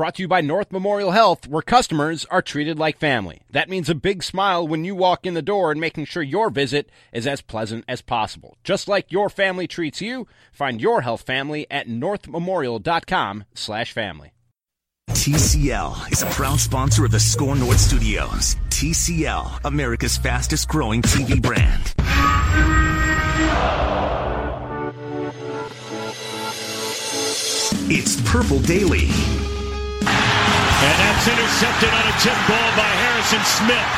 Brought to you by North Memorial Health, where customers are treated like family. That means a big smile when you walk in the door and making sure your visit is as pleasant as possible. Just like your family treats you, find your health family at northmemorial.com slash family. TCL is a proud sponsor of the Score North Studios. TCL, America's fastest growing TV brand. It's Purple Daily. And that's intercepted on a tip ball by Harrison Smith.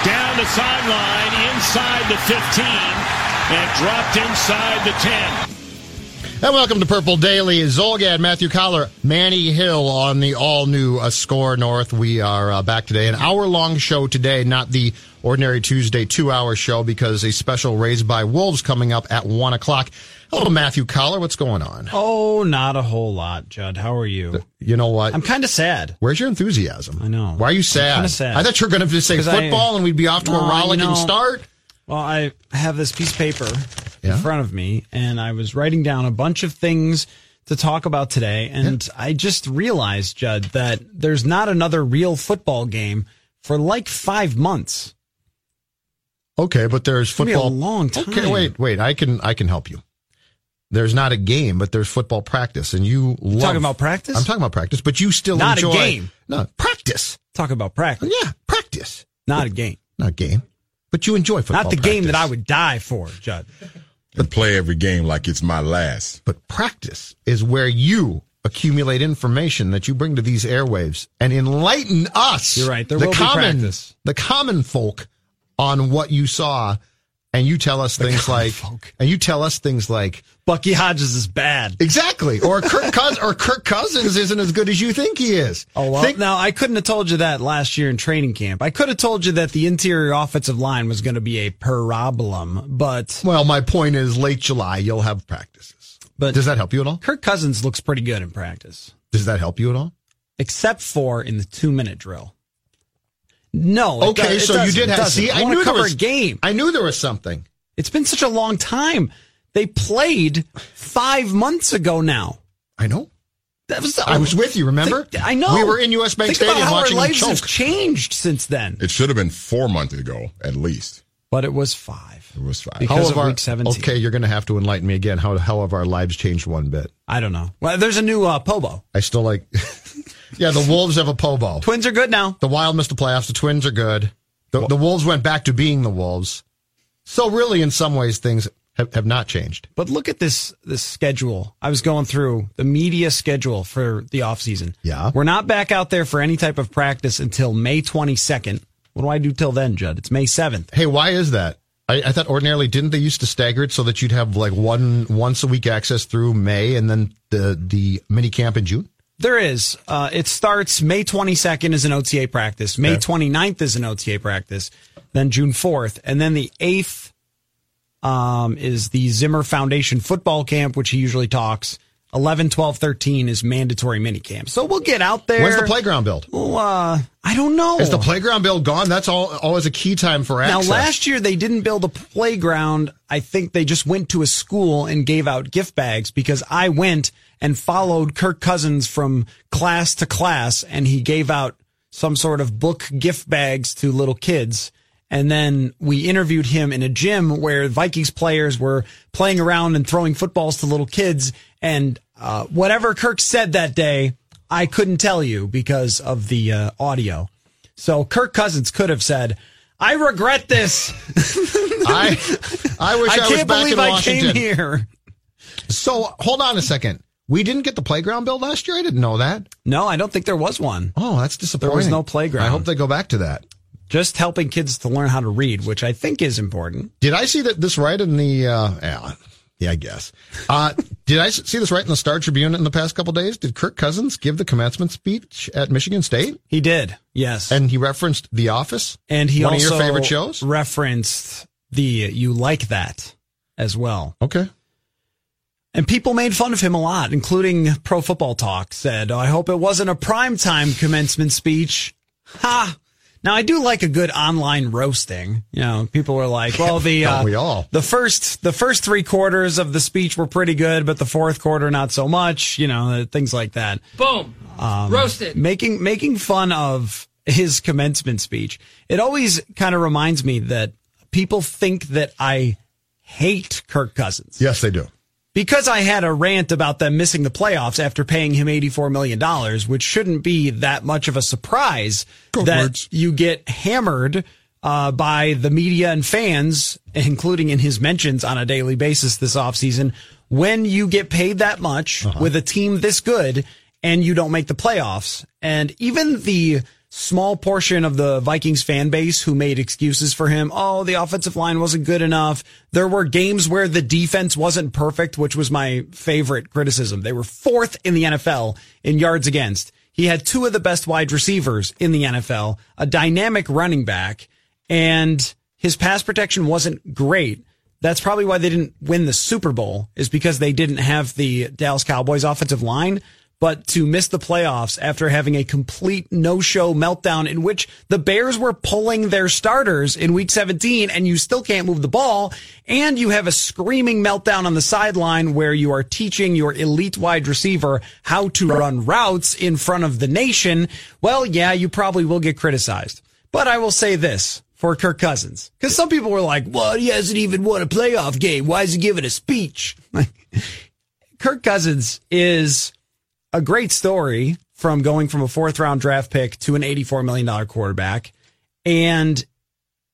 Down the sideline, inside the 15, and dropped inside the 10. And welcome to Purple Daily. Zulgad, Matthew Coller, Manny Hill on the all new uh, Score North. We are uh, back today. An hour long show today, not the ordinary Tuesday two hour show because a special raised by Wolves coming up at one o'clock. Hello, Matthew Coller. What's going on? Oh, not a whole lot, Judd. How are you? You know what? I'm kind of sad. Where's your enthusiasm? I know. Why are you sad? sad. I thought you were going to say 'Cause I- football and we'd be off to No, a rollicking you know- start. Well, I have this piece of paper Yeah? in front of me, and I was writing down a bunch of things to talk about today, and I just realized, Judd, that there's not another real football game for like five months. Okay, but there's gonna be a football. long Okay, wait, wait. I can I can help you. There's not a game, but there's football practice, and you love, talking about practice? I'm talking about practice, but you still Not a game. No practice. Talk about practice, Yeah, practice. not a game, Not a game, but you enjoy football. not the game that I would die for, Judd. But play every game like it's my last. But practice is where you accumulate information that you bring to these airwaves and enlighten us. You're right, there the will be practice. the common folk, on what you saw, and you tell us things like, folk. and you tell us things like, Bucky Hodges is bad. exactly, or Kirk Cousins, or Kirk Cousins isn't as good as you think he is. Oh well, Think- now I couldn't have told you that last year in training camp. I could have told you that the interior offensive line was going to be a problem, but well, my point is, late July you'll have practices. but Does that help you at all? Kirk Cousins looks pretty good in practice, Does that help you at all? except for in the two minute drill. No. Okay, does- it so you doesn't, did it have. doesn't. See, I, I, knew to there was a game. I knew there was something. It's been such a long time. They played five months ago now. I know. That was I was with you. Remember? Think- I know. We were in US Bank Think Stadium about how watching our them lives have changed since then. It should have been four months ago, at least. But it was five. It was five. Because How of our, week 17. Okay, you're going to have to enlighten me again. How how have our lives changed one bit? I don't know. Well, there's a new uh, Pobo. I still like. yeah, the Wolves have a pobo. Twins are good now. The Wild missed the playoffs. The Twins are good. The, the Wolves went back to being the Wolves. So really, in some ways, things have, have not changed. But look at this this schedule. I was going through the media schedule for the offseason. Yeah. We're not back out there for any type of practice until May 22nd. What do I do till then, Judd? It's May 7th. Hey, why is that? I, I thought ordinarily didn't they used to stagger it so that you'd have like one once a week access through May and then the the mini camp in June. There is. Uh, it starts May 22nd is an OTA practice. May Okay. 29th is an OTA practice. Then June 4th. And then the 8th um, is the Zimmer Foundation football camp, which he usually talks. 11, 12, 13 is mandatory mini camp. So we'll get out there. When's the playground build? Well, uh, I don't know. Is the playground build gone? That's all always a key time for action. Now, last year they didn't build a playground. I think they just went to a school and gave out gift bags because I went and followed Kirk Cousins from class to class and he gave out some sort of book gift bags to little kids. And then we interviewed him in a gym where Vikings players were playing around and throwing footballs to little kids. And uh, whatever Kirk said that day I couldn't tell you because of the uh, audio. So Kirk Cousins could have said, "I regret this. I I wish I, I can't back believe I Washington. came here." So hold on a second. We didn't get the playground bill last year. I didn't know that. No, I don't think there was one. Oh, that's disappointing. There was no playground. I hope they go back to that. Just helping kids to learn how to read, which I think is important. Did I see that this right in the? Uh, yeah, yeah, I guess. Uh, did I see this right in the Star Tribune in the past couple days? Did Kirk Cousins give the commencement speech at Michigan State? He did, yes, And he referenced The Office. and he one also of your favorite shows. referenced the "You Like That" as well. Okay. And people made fun of him a lot, including Pro Football Talk said, I hope it wasn't a primetime commencement speech. Ha! Now I do like a good online roasting. You know, people were like, well, the, Don't uh, we all? the first, the first three quarters of the speech were pretty good, but the fourth quarter, not so much, you know, things like that. Boom. Roasted. Making, making fun of his commencement speech. It always kind of reminds me that people think that I hate Kirk Cousins Yes, they do. Because I had a rant about them missing the playoffs after paying him $84 million, which shouldn't be that much of a surprise Go that Birds. you get hammered uh, by the media and fans, including in his mentions on a daily basis this offseason, when you get paid that much with a team this good and you don't make the playoffs. And even the small portion of the Vikings fan base who made excuses for him. Oh, the offensive line wasn't good enough. There were games where the defense wasn't perfect, which was my favorite criticism. They were fourth in the NFL in yards against. He had two of the best wide receivers in the NFL, a dynamic running back, and his pass protection wasn't great. That's probably why they didn't win the Super Bowl is because they didn't have the Dallas Cowboys offensive line. But to miss the playoffs after having a complete no-show meltdown in which the Bears were pulling their starters in week 17 and you still can't move the ball and you have a screaming meltdown on the sideline where you are teaching your elite wide receiver how to run routes in front of the nation. Well, yeah, you probably will get criticized. But I will say this for Kirk Cousins. Because some people were like, well, he hasn't even won a playoff game. Why is he giving a speech? Kirk Cousins is a great story from going from a fourth round draft pick to an $84 million quarterback. And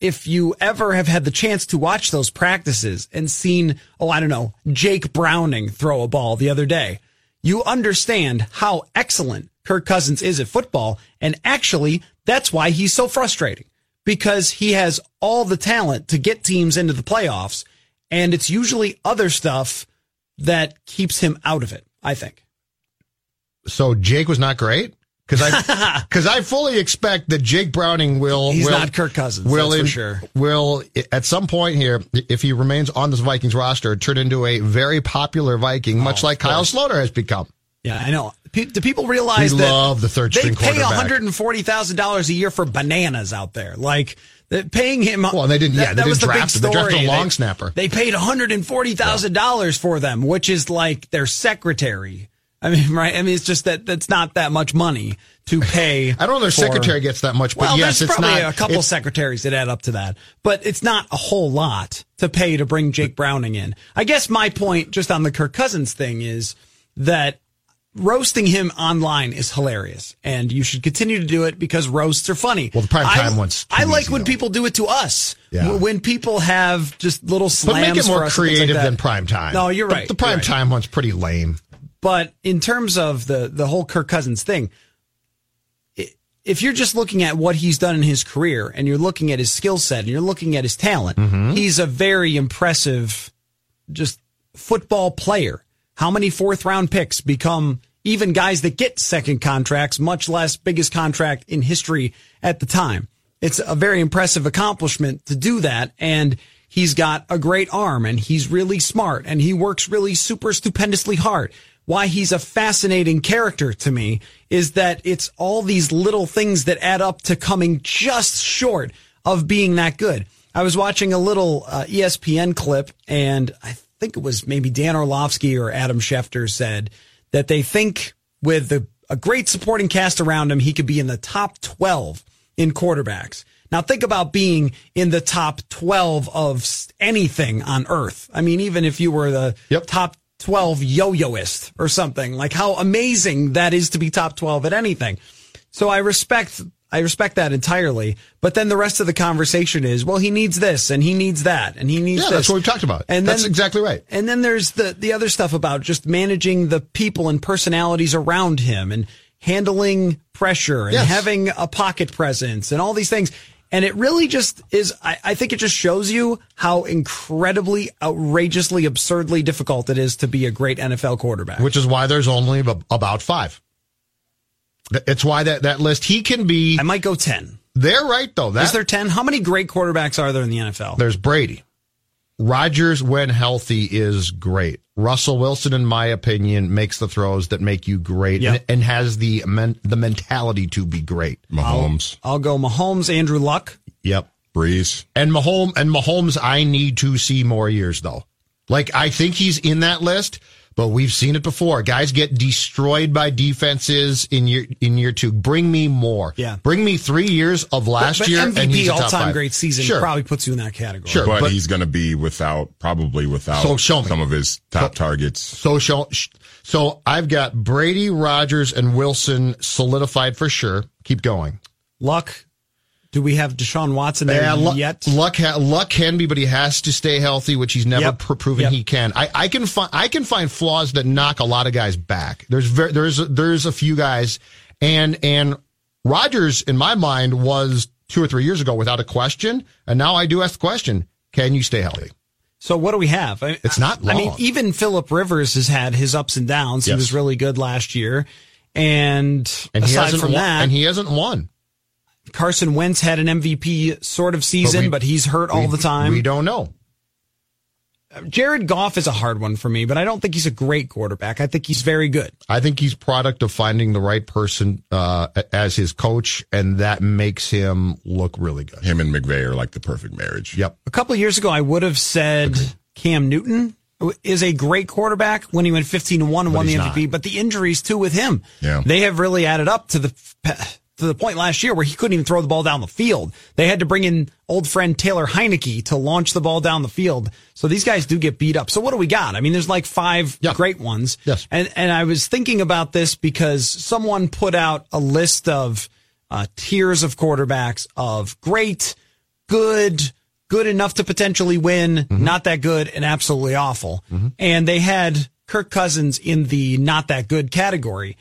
if you ever have had the chance to watch those practices and seen, oh, I don't know, Jake Browning throw a ball the other day, you understand how excellent Kirk Cousins is at football. And actually, that's why he's so frustrating because he has all the talent to get teams into the playoffs. And it's usually other stuff that keeps him out of it, I think. So Jake was not great because I because I fully expect that Jake Browning will He's will, not Kirk Cousins, will in- sure. will at some point here if he remains on this Vikings roster turn into a very popular Viking much Oh, like Kyle Sloter has become. Yeah, I know. Pe- do people realize We that love the third string they pay one hundred and forty thousand dollars a year for bananas out there? Like that paying him. Well, they didn't- yeah, they that was didn't the draft big him. They drafted a story. long snapper. They paid one hundred and forty thousand dollars for them, which is like their secretary. I mean, right? I mean, it's just that that's not that much money to pay. I don't know their for- secretary gets that much, but well, yes, there's it's probably not a couple secretaries that add up to that, but it's not a whole lot to pay to bring Jake Browning in. I guess my point, just on the Kirk Cousins thing, is that roasting him online is hilarious, and you should continue to do it because roasts are funny. Well, the prime I- time one's I like when though. people do it to us. Yeah. When people have just little slams. But make it more things like creative than prime time. No, you're right. The, You're prime right. time one's pretty lame. But in terms of the the whole Kirk Cousins thing, if you're just looking at what he's done in his career and you're looking at his skill set and you're looking at his talent, mm-hmm. he's a very impressive just football player. How many fourth round picks become even guys that get second contracts, much less biggest contract in history at the time? It's a very impressive accomplishment to do that. And he's got a great arm and he's really smart and he works really super stupendously hard. Why he's a fascinating character to me is that it's all these little things that add up to coming just short of being that good. I was watching a little uh, ESPN clip, and I think it was maybe Dan Orlovsky or Adam Schefter said that they think with the, a great supporting cast around him, he could be in the top 12 in quarterbacks. Now think about being in the top 12 of anything on earth. I mean, even if you were the Yep. top 12 yo-yoist or something. Like how amazing that is to be top 12 at anything. So I respect I respect that entirely. But then the rest of the conversation is, well, he needs this and he needs that and he needs Yeah, this. that's what we've talked about. And That's then, exactly right. And then there's the the other stuff about just managing the people and personalities around him and handling pressure and Yes. having a pocket presence and all these things. And it really just is, I, I think it just shows you how incredibly, outrageously, absurdly difficult it is to be a great NFL quarterback. Which is why there's only about five. It's why that, that list, he can be. I might go 10. They're right, though. That, is there 10? How many great quarterbacks are there in the NFL? There's Brady. Rodgers, when healthy, is great. Russell Wilson, in my opinion, makes the throws that make you great Yep. and, and has the men, the mentality to be great. Mahomes, I'll go Mahomes, Andrew Luck. Yep. Brees. And Mahomes and Mahomes, I need to see more years though. Like I think he's in that list, but we've seen it before. Guys get destroyed by defenses in year in year two. Bring me more. Yeah. Bring me three years of last but, but year MVP and he's a all-time five. great season Sure. probably puts you in that category. Sure. but, but- he's going to be without, probably without So show some of his top targets. So shall, sh- so I've got Brady, Rodgers, and Wilson solidified for sure. Keep going. Luck. Do we have Deshaun Watson there Yeah, Luck, yet? Luck, ha- Luck can be, but he has to stay healthy, which he's never Yep. pr- proven Yep. he can. I, I can find I can find flaws that knock a lot of guys back. There's ver- there's there's a few guys, and and Rodgers in my mind was two or three years ago without a question, and now I do ask the question: Can you stay healthy? So what do we have? I, It's not I mean, even Philip Rivers has had his ups and downs. He was really good last year, and, And he aside hasn't from won, that, and he hasn't won. Carson Wentz had an MVP sort of season, but, we- he's hurt all the time. We don't know. Jared Goff is a hard one for me, but I don't think he's a great quarterback. I think he's very good. I think he's product of finding the right person uh, as his coach, and that makes him look really good. Him and McVay are like the perfect marriage. Yep. A couple of years ago, I would have said Cam Newton is a great quarterback when he went 15 to 1 and won the he's MVP, but the injuries too with him. Yeah. They have really added up to the to the point last year where he couldn't even throw the ball down the field. They had to bring in old friend Taylor Heinicke to launch the ball down the field. So these guys do get beat up. So what do we got? I mean, there's like five Yeah. great ones. Yes. And and I was thinking about this because someone put out a list of uh, tiers of quarterbacks of great, good, good enough to potentially win, not that good, and absolutely awful. And they had Kirk Cousins in the not that good category.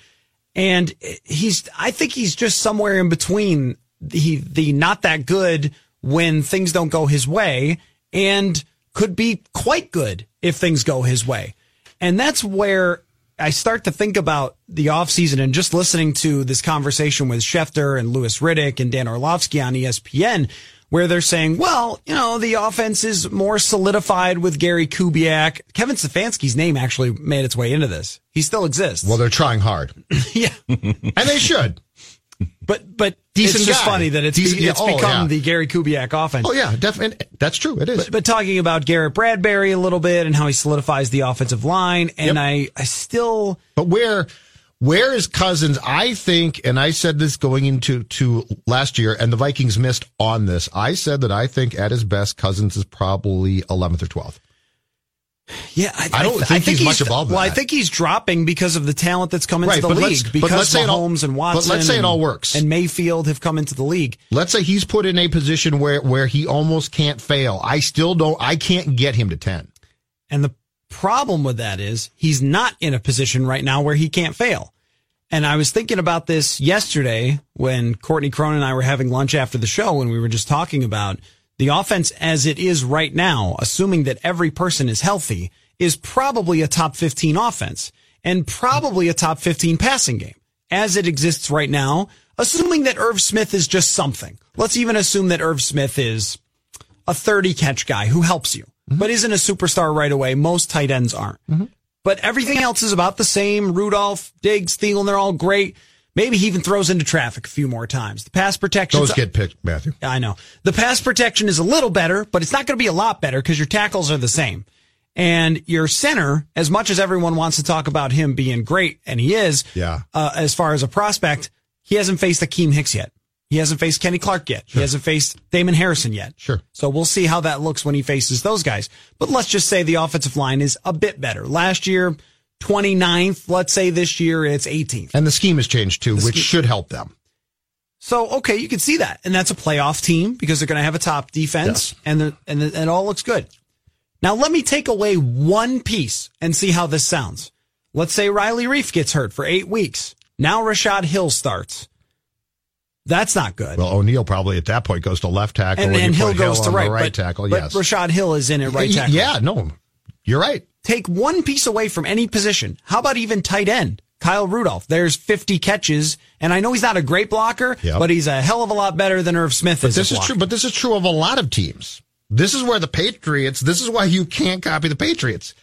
And he's, I think he's just somewhere in between the, the not that good when things don't go his way and could be quite good if things go his way. And that's where I start to think about the offseason and just listening to this conversation with Schefter and Louis Riddick and Dan Orlovsky on ESPN, where they're saying, well, you know, the offense is more solidified with Gary Kubiak. Kevin Stefanski's name actually made its way into this. He still exists. Well, they're trying hard, yeah. and they should. But but Decent it's just guy. funny that it's Decent- be, it's oh, become yeah. the Gary Kubiak offense. Oh yeah, definitely. That's true. It is. But, but talking about Garrett Bradbury a little bit and how he solidifies the offensive line, and Yep. I I still But where where is Cousins? I think, and I said this going into to last year, and the Vikings missed on this. I said that I think at his best, Cousins is probably 11th or 12th. yeah I don't think he's much above that. Well, I think he's dropping because of the talent that's come into Right, the league. let's- but because let's say it all- Mahomes and but Watson. let's say it all works. And Mayfield have come into the league. Let's say he's put in a position where where he almost can't fail. I still don't. I can't get him to 10. And the problem with that is he's not in a position right now where he can't fail. And I was thinking about this yesterday when Courtney Cronin and I were having lunch after the show and we were just talking about the offense as it is right now, assuming that every person is healthy, is probably a top 15 offense and probably a top 15 passing game as it exists right now, assuming that Irv Smith is just something. Let's even assume that Irv Smith is a 30 catch guy who helps you, but isn't a superstar right away. Most tight ends aren't. But everything else is about the same. Rudolph, Diggs, Thielen, they're all great. Maybe he even throws into traffic a few more times. The pass protection. Those get picked, Matthew. I know. The pass protection is a little better, but it's not going to be a lot better because your tackles are the same. And your center, as much as everyone wants to talk about him being great, and he is, Yeah. uh, as far as a prospect, he hasn't faced Akiem Hicks yet. He hasn't faced Kenny Clark yet. He hasn't faced Damon Harrison yet. Sure. So we'll see how that looks when he faces those guys. But let's just say the offensive line is a bit better. Last year, 29th. Let's say this year it's 18th. And the scheme has changed too, The which scheme- should help them. So okay, you can see that, and that's a playoff team because they're going to have a top defense, and the, and the, and it all looks good. Now let me take away one piece and see how this sounds. Let's say Riley Reiff gets hurt for eight weeks. Now Rashod Hill starts. That's not good. Well, O'Neal probably at that point goes to left tackle, and, and Hill goes to right, right but, tackle. but Yes, Rashod Hill is in at right tackle. Yeah, no, you're right. Take one piece away from any position. How about even tight end? Kyle Rudolph. There's 50 catches, and I know he's not a great blocker, Yep. but he's a hell of a lot better than Irv Smith But is. this is true. But this is true of a lot of teams. This is where the Patriots. This is why you can't copy the Patriots.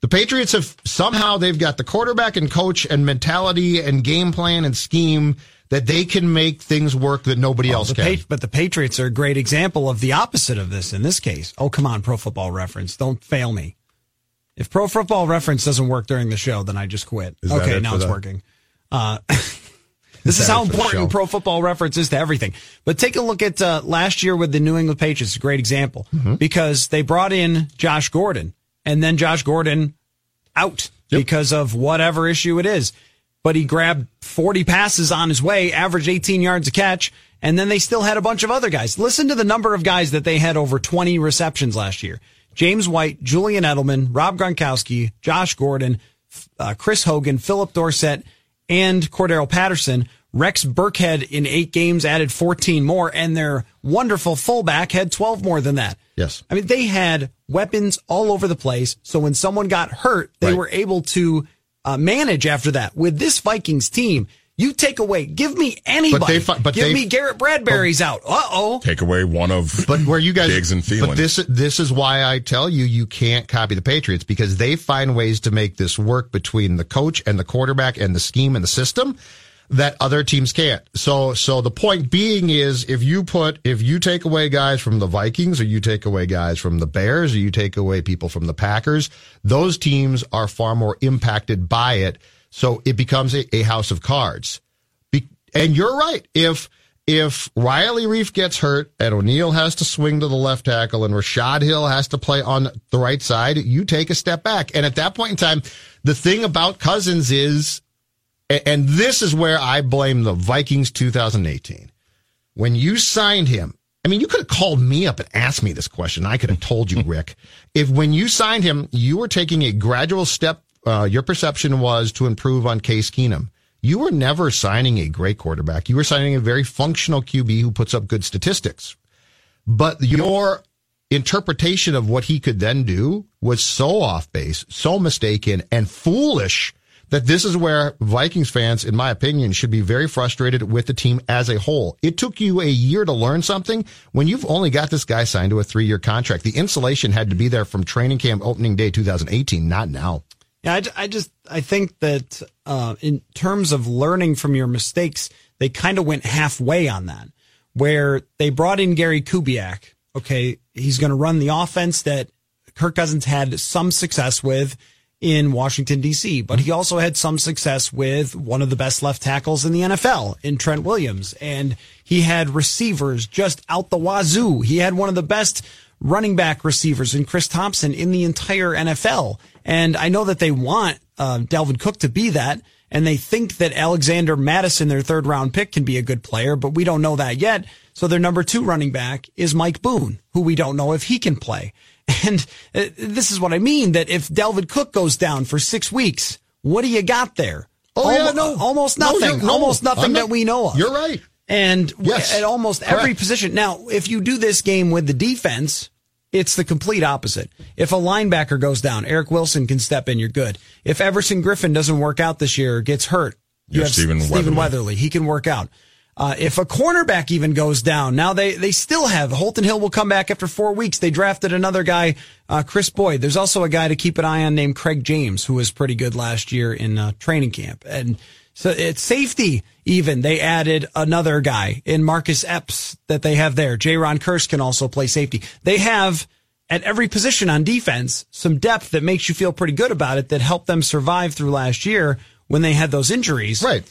The Patriots have somehow they've got the quarterback and coach and mentality and game plan and scheme that they can make things work that nobody else can. Pa- but the Patriots are a great example of the opposite of this in this case. Oh, come on, Pro Football Reference. Don't fail me. If Pro Football Reference doesn't work during the show, then I just quit. Is okay, it now it's the- working. Uh, this is that how it for the important? Pro Football Reference is to everything. But take a look at uh, last year with the New England Patriots. A great example Mm-hmm. because they brought in Josh Gordon, and then Josh Gordon out because of whatever issue it is. But he grabbed 40 passes on his way, averaged 18 yards a catch, and then they still had a bunch of other guys. Listen to the number of guys that they had over 20 receptions last year. James White, Julian Edelman, Rob Gronkowski, Josh Gordon, uh, Chris Hogan, Phillip Dorsett, and Cordarrelle Patterson. Rex Burkhead in eight games added 14 more, and their wonderful fullback had 12 more than that. Yes. I mean, they had weapons all over the place. So when someone got hurt, they Right. were able to uh, manage after that. With this Vikings team, you take away, give me anybody. they fi- but give they- me Garrett Bradbury's out. Uh oh. Take away one of But where you guys, Diggs and Thielen. but this this is why I tell you you can't copy the Patriots because they find ways to make this work between the coach and the quarterback and the scheme and the system that other teams can't. So so the point being is if you put if you take away guys from the Vikings or you take away guys from the Bears or you take away people from the Packers, those teams are far more impacted by it. So it becomes a, a house of cards. Be- and you're right. If if Riley Reiff gets hurt and O'Neal has to swing to the left tackle and Rashod Hill has to play on the right side, you take a step back. And at that point in time, the thing about Cousins is, and this is where I blame the Vikings 2018. When you signed him, I mean, you could have called me up and asked me this question. I could have told you, Rick. If when you signed him, you were taking a gradual step, uh, your perception was to improve on Case Keenum. You were never signing a great quarterback. You were signing a very functional QB who puts up good statistics. But your interpretation of what he could then do was so off base, so mistaken and foolish that this is where Vikings fans, in my opinion, should be very frustrated with the team as a whole. It took you a year to learn something when you've only got this guy signed to a three year contract. The insulation had to be there from training camp opening day 2018, not now. Yeah, I, I just I think that uh, in terms of learning from your mistakes, they kind of went halfway on that, where they brought in Gary Kubiak. Okay, he's going to run the offense that Kirk Cousins had some success with in Washington D.C., but he also had some success with one of the best left tackles in the NFL in Trent Williams, and he had receivers just out the wazoo. He had one of the best running back receivers in Chris Thompson in the entire NFL. And I know that they want uh, Dalvin Cook to be that, and they think that Alexander Mattison, their third round pick, can be a good player, but we don't know that yet. So their number two running back is Mike Boone, who we don't know if he can play. And uh, this is what I mean that if Dalvin Cook goes down for six weeks, what do you got there? Oh, yeah, no. almost nothing. you're- no, almost nothing not- that we know of. You're right. And w- Yes, at almost every position. Now, if you do this game with the defense, it's the complete opposite. If a linebacker goes down, Eric Wilson can step in. You're good. If Everson Griffen doesn't work out this year, or gets hurt, you Yeah, have Stephen Stephen Weatherly. Weatherly. He can work out. Uh, if a cornerback even goes down, now they, they still have Holton Hill will come back after four weeks. They drafted another guy, uh, Kris Boyd. There's also a guy to keep an eye on named Craig James, who was pretty good last year in uh, training camp. And so it's safety. Even they added another guy in Marcus Epps that they have there. Jayron Kearse can also play safety. They have at every position on defense some depth that makes you feel pretty good about it that helped them survive through last year when they had those injuries. Right.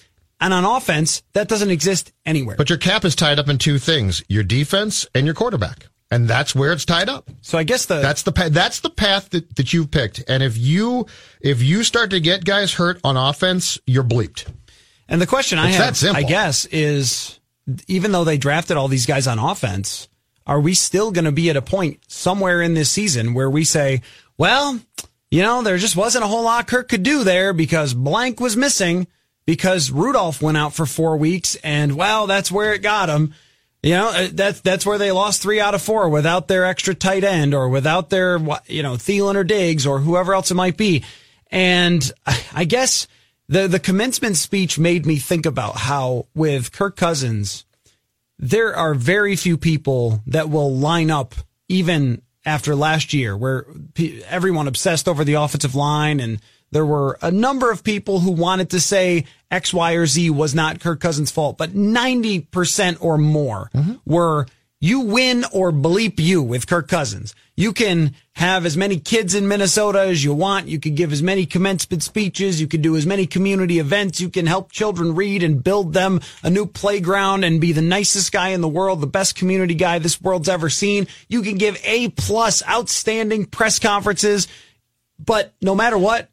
And on offense, that doesn't exist anywhere. But your cap is tied up in two things: your defense and your quarterback, and that's where it's tied up. So I guess the that's the path. That's the path that, that you've picked. And if you if you start to get guys hurt on offense, you're bleeped. And the question I have. I guess, is even though they drafted all these guys on offense, are we still going to be at a point somewhere in this season where we say, well, you know, there just wasn't a whole lot Kirk could do there because blank was missing because Rudolph went out for four weeks and well, that's where it got him. You know, uh, that's, that's where they lost three out of four without their extra tight end or without their, you know, Thielen or Diggs or whoever else it might be. And I guess the, the commencement speech made me think about how with Kirk Cousins, there are very few people that will line up even after last year where everyone obsessed over the offensive line and there were a number of people who wanted to say X, Y, or Z was not Kirk Cousins' fault, but 90% or more mm-hmm. were you win or bleep you with Kirk Cousins. You can have as many kids in Minnesota as you want. You can give as many commencement speeches. You can do as many community events. You can help children read and build them a new playground and be the nicest guy in the world, the best community guy this world's ever seen. You can give A plus outstanding press conferences. But no matter what,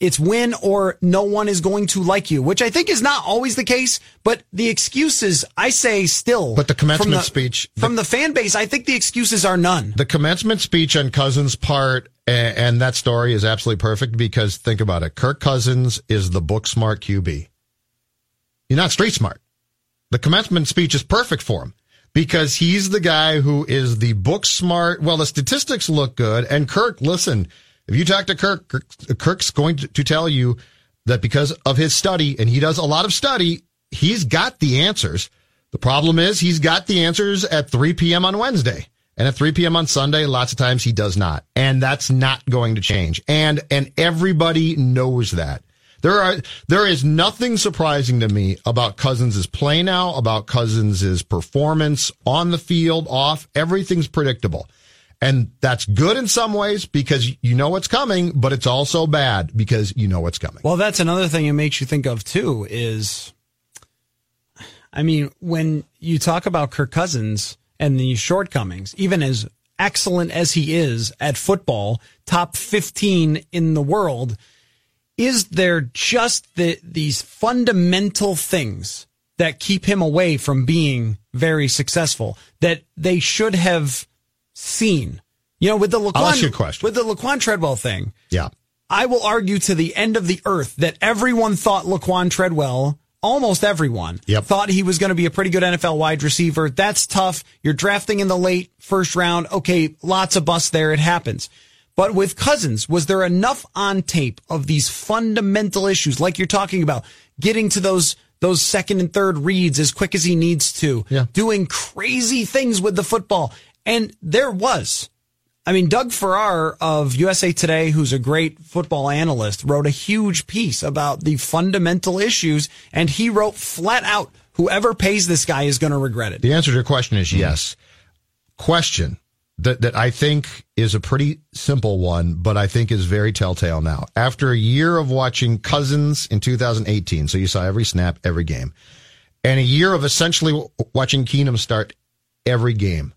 it's win or no one is going to like you, which I think is not always the case. But the excuses, I say still. But the commencement from the- speech- from the fan base, I think the excuses are none. The commencement speech on Cousins' part a- and that story is absolutely perfect because think about it. Kirk Cousins is the book smart QB. You're not street smart. The commencement speech is perfect for him because he's the guy who is the book smart. Well, the statistics look good. And Kirk, listen, if you talk to Kirk, Kirk Kirk's going to, to tell you that because of his study, and he does a lot of study, he's got the answers. The problem is he's got the answers at 3 p.m. on Wednesday. And at 3 p.m. on Sunday, lots of times he does not. And that's not going to change. And, and everybody knows that. There are, there is nothing surprising to me about Cousins' play now, about Cousins' performance on the field, off. Everything's predictable. And that's good in some ways because you know what's coming, but it's also bad because you know what's coming. Well, that's another thing it makes you think of too is, I mean, when you talk about Kirk Cousins and the shortcomings, even as excellent as he is at football, top 15 in the world, is there just the, these fundamental things that keep him away from being very successful that they should have seen? You know, with the I'll ask you a Laquon, with the Laquon Treadwell thing, Yeah. I will argue to the end of the earth that everyone thought Laquon Treadwell, almost everyone, Yep. thought he was going to be a pretty good NFL wide receiver. That's tough. You're drafting in the late first round. Okay, lots of busts there. It happens. But with Cousins, was there enough on tape of these fundamental issues, like you're talking about, getting to those those second and third reads as quick as he needs to, Yeah. doing crazy things with the football? And there was. I mean, Doug Farrar of USA Today, who's a great football analyst, wrote a huge piece about the fundamental issues, and he wrote flat out, whoever pays this guy is going to regret it. The answer to your question is yes. Question that, that I think is a pretty simple one, but I think is very telltale now. After a year of watching Cousins in 2018, so you saw every snap, every game, and a year of essentially watching Keenum start every game.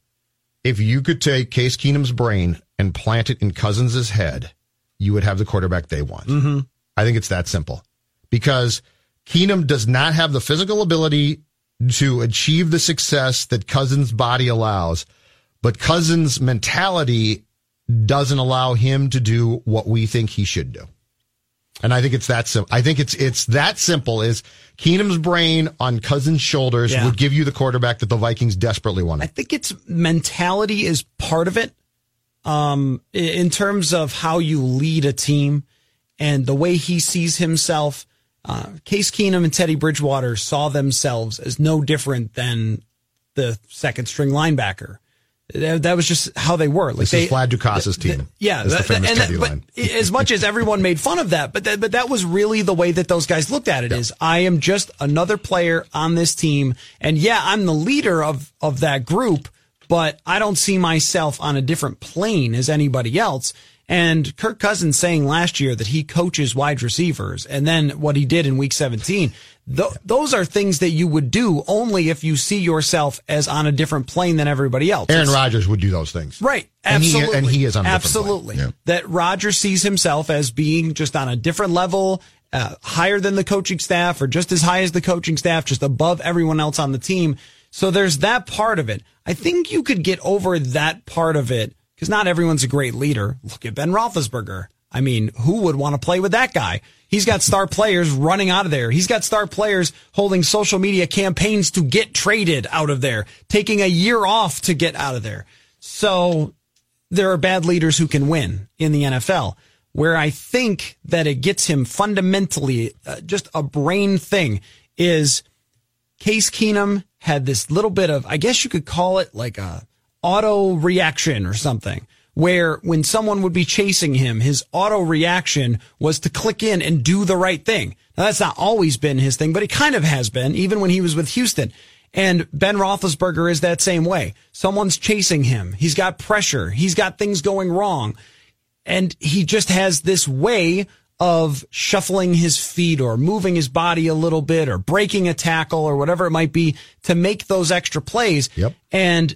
If you could take Case Keenum's brain and plant it in Cousins' head, you would have the quarterback they want. Mm-hmm. I think it's that simple because Keenum does not have the physical ability to achieve the success that Cousins' body allows, but Cousins' mentality doesn't allow him to do what we think he should do. And I think it's that simple. I think it's it's that simple. Is Keenum's brain on Cousins' shoulders Yeah. would give you the quarterback that the Vikings desperately wanted. I think it's mentality is part of it. Um, in terms of how you lead a team and the way he sees himself. Uh, Case Keenum and Teddy Bridgewater saw themselves as no different than the second string linebacker. That, was just how they were. Like This they, is Vlad Ducasse's team. Yeah, That's the famous and that- but as much as everyone made fun of that, but that, but that was really the way that those guys looked at it. Is I am just another player on this team, and yeah, I'm the leader of of that group, but I don't see myself on a different plane as anybody else. And Kirk Cousins saying last year that he coaches wide receivers, and then what he did in Week 17, Th- those are things that you would do only if you see yourself as on a different plane than everybody else. Aaron Rodgers would do those things. Right. And he- Absolutely. and he is on a different Absolutely. Yeah. That Roger sees himself as being just on a different level, uh, higher than the coaching staff or just as high as the coaching staff, just above everyone else on the team. So there's that part of it. I think you could get over that part of it because not everyone's a great leader. Look at Ben Roethlisberger. I mean, who would want to play with that guy? He's got star players running out of there. He's got star players holding social media campaigns to get traded out of there, taking a year off to get out of there. So there are bad leaders who can win in the NFL. Where I think that it gets him fundamentally uh, just a brain thing is Case Keenum had this little bit of, I guess you could call it like a auto reaction or something, where when someone would be chasing him, his auto reaction was to click in and do the right thing. Now that's not always been his thing, but it kind of has been, even when he was with Houston. And Ben Roethlisberger is that same way. Someone's chasing him. He's got pressure. He's got things going wrong. And he just has this way of shuffling his feet or moving his body a little bit or breaking a tackle or whatever it might be to make those extra plays. Yep. And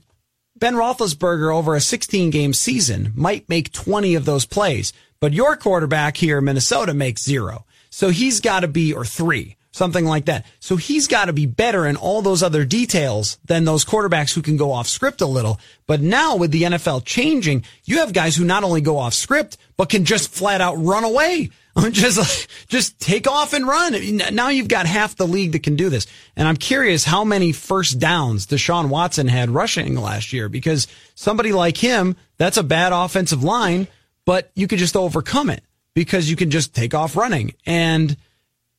Ben Roethlisberger over a 16 game season might make 20 of those plays, but your quarterback here in Minnesota makes zero. So he's got to be, or three, something like that. So he's got to be better in all those other details than those quarterbacks who can go off script a little. But now with the NFL changing, you have guys who not only go off script, but can just flat out run away. Just, just take off and run. Now you've got half the league that can do this. And I'm curious how many first downs Deshaun Watson had rushing last year because somebody like him, that's a bad offensive line, but you could just overcome it because you can just take off running. And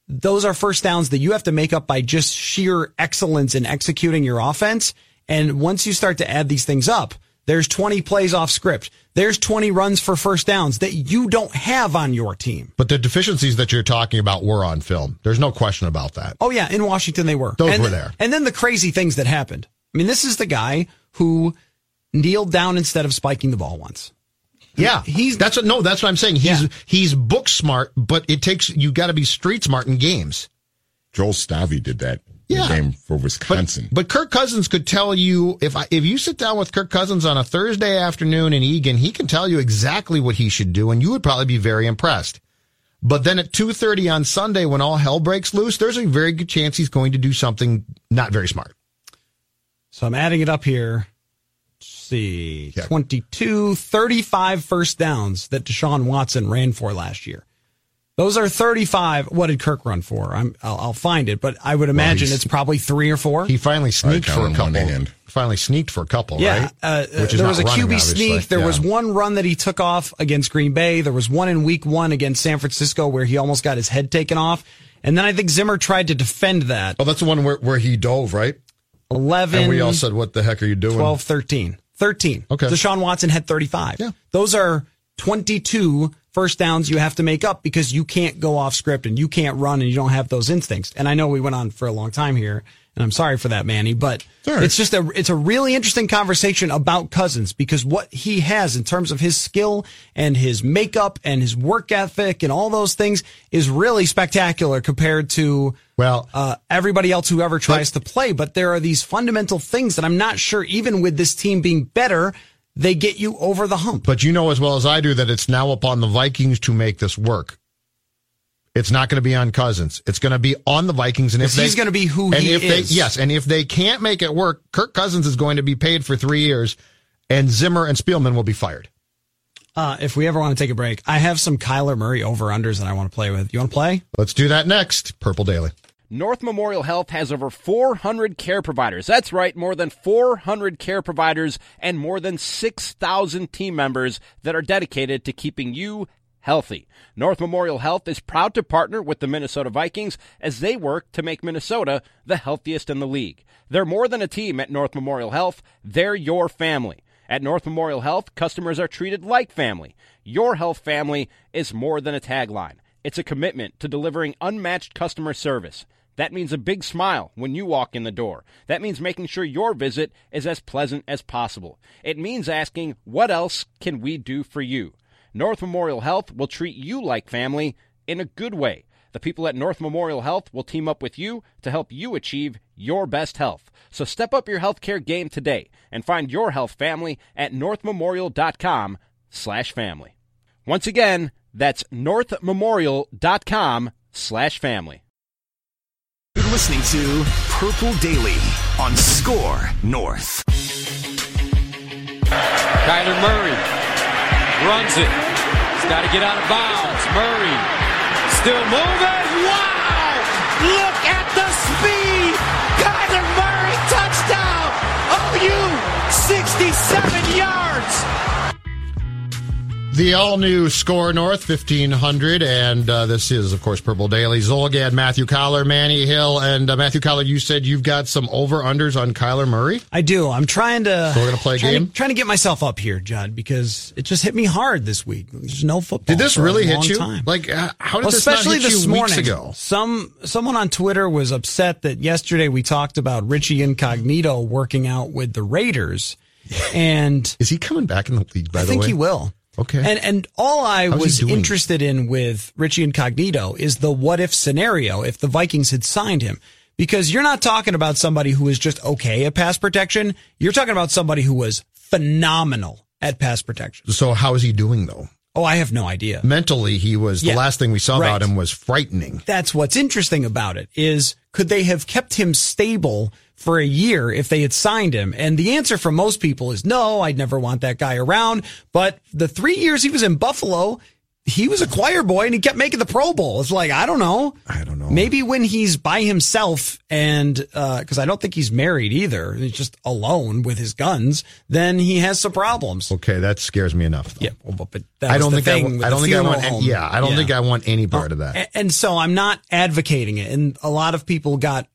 those are first downs that you have to make up by just sheer excellence in executing your offense. And once you start to add these things up, there's 20 plays off script. There's 20 runs for first downs that you don't have on your team. But the deficiencies that you're talking about were on film. There's no question about that. Oh yeah, in Washington they were. Those and, were there. And then the crazy things that happened. I mean, this is the guy who kneeled down instead of spiking the ball once. Yeah, He's- that's what, no, that's what I'm saying. He's Yeah. he's book smart, but it takes you got to be street smart in games. Joel Stave did that in Yeah. game for But, Wisconsin. but Kirk Cousins could tell you if I, if you sit down with Kirk Cousins on a Thursday afternoon in Eagan, he can tell you exactly what he should do, and you would probably be very impressed. But then at two thirty on Sunday, when all hell breaks loose, there's a very good chance he's going to do something not very smart. So I'm adding it up here. Let's see, Yeah. 22, 35 first downs that Deshaun Watson ran for last year. Those are 35. What did Kirk run for? I'm, I'll, I'll find it, but I would imagine he's- it's probably three or four. He finally sneaked for a couple. one hand. Finally sneaked for a couple, Yeah, right? uh, Which is there was a running, QB obviously. sneak. There Yeah. was one run that he took off against Green Bay. There was one in Week One against San Francisco where he almost got his head taken off, and then I think Zimmer tried to defend that. Oh, that's the one where, where he dove, right? 11, And we all said, "What the heck are you doing?" 12, 13. 13. Okay. Deshaun Watson had 35. Yeah. Those are 22 first downs you have to make up because you can't go off script and you can't run and you don't have those instincts. And I know we went on for a long time here and I'm sorry for that, Manny, but right. it's just a, it's a really interesting conversation about Cousins because what he has in terms of his skill and his makeup and his work ethic and all those things is really spectacular compared to Well, uh, everybody else who ever tries to play. But there are these fundamental things that I'm not sure, even with this team being better, they get you over the hump. But you know as well as I do that it's now upon the Vikings to make this work. It's not going to be on Cousins. It's going to be on the Vikings, and if they, he's gonna be who and he if is. They, yes, and if they can't make it work, Kirk Cousins is going to be paid for three years, and Zimmer and Spielman will be fired. Uh, if we ever want to take a break, I have some Kyler Murray over unders that I want to play with. You want to play? Let's do that next. Purple Daily. North Memorial Health has over 400 care providers. That's right, more than 400 care providers and more than 6,000 team members that are dedicated to keeping you healthy. North Memorial Health is proud to partner with the Minnesota Vikings as they work to make Minnesota the healthiest in the league. They're more than a team at North Memorial Health, they're your family. At North Memorial Health, customers are treated like family. Your health family is more than a tagline. It's a commitment to delivering unmatched customer service. That means a big smile when you walk in the door. That means making sure your visit is as pleasant as possible. It means asking, what else can we do for you? North Memorial Health will treat you like family in a good way. the people at North Memorial Health will team up with you to help you achieve your best health. So step up your healthcare game today and find your health family at northmemorial.com slash family. Once again, that's northmemorial.com slash family. Listening to Purple Daily on Score North. Kyler Murray runs it. He's got to get out of bounds. Murray still moving. Wow! Look at the speed! Kyler Murray touchdown! OU 67 yards! The all new Score North 1500, and uh, this is, of course, Purple Daily. Zulgad, Matthew Coller, Manny Hill, and uh, Matthew Coller, you said you've got some over unders on Kyler Murray? I do. I'm trying to. So we're going to play a trying game? To, trying to get myself up here, Judd, because it just hit me hard this week. There's no football. Did this really hit you? Time. Like, uh, how did Well, this not especially hit this you morning. weeks ago? Some someone on Twitter was upset that yesterday we talked about Richie Incognito working out with the Raiders, and Is he coming back in the league, by I the way, I think he will. Okay. And and all I How's was interested in with Richie Incognito is the what if scenario if the Vikings had signed him. Because you're not talking about somebody who is just okay at pass protection. You're talking about somebody who was phenomenal at pass protection. So how is he doing, though? Oh, I have no idea. Mentally, he was, Yeah. the last thing we saw about him was frightening. That's what's interesting about it is could they have kept him stable for a year if they had signed him? And the answer from most people is no, I'd never want that guy around. But the three years he was in Buffalo, he was a choir boy and he kept making the Pro Bowl. It's like, I don't know. I don't know. Maybe when he's by himself and, uh, cause I don't think he's married either. He's just alone with his guns. Then he has some problems. Okay, that scares me enough. though. Yeah. Well, but, I don't think I, with I don't think I want. Any, yeah, I don't Yeah. think I want any part of that. And so I'm not advocating it. And a lot of people got,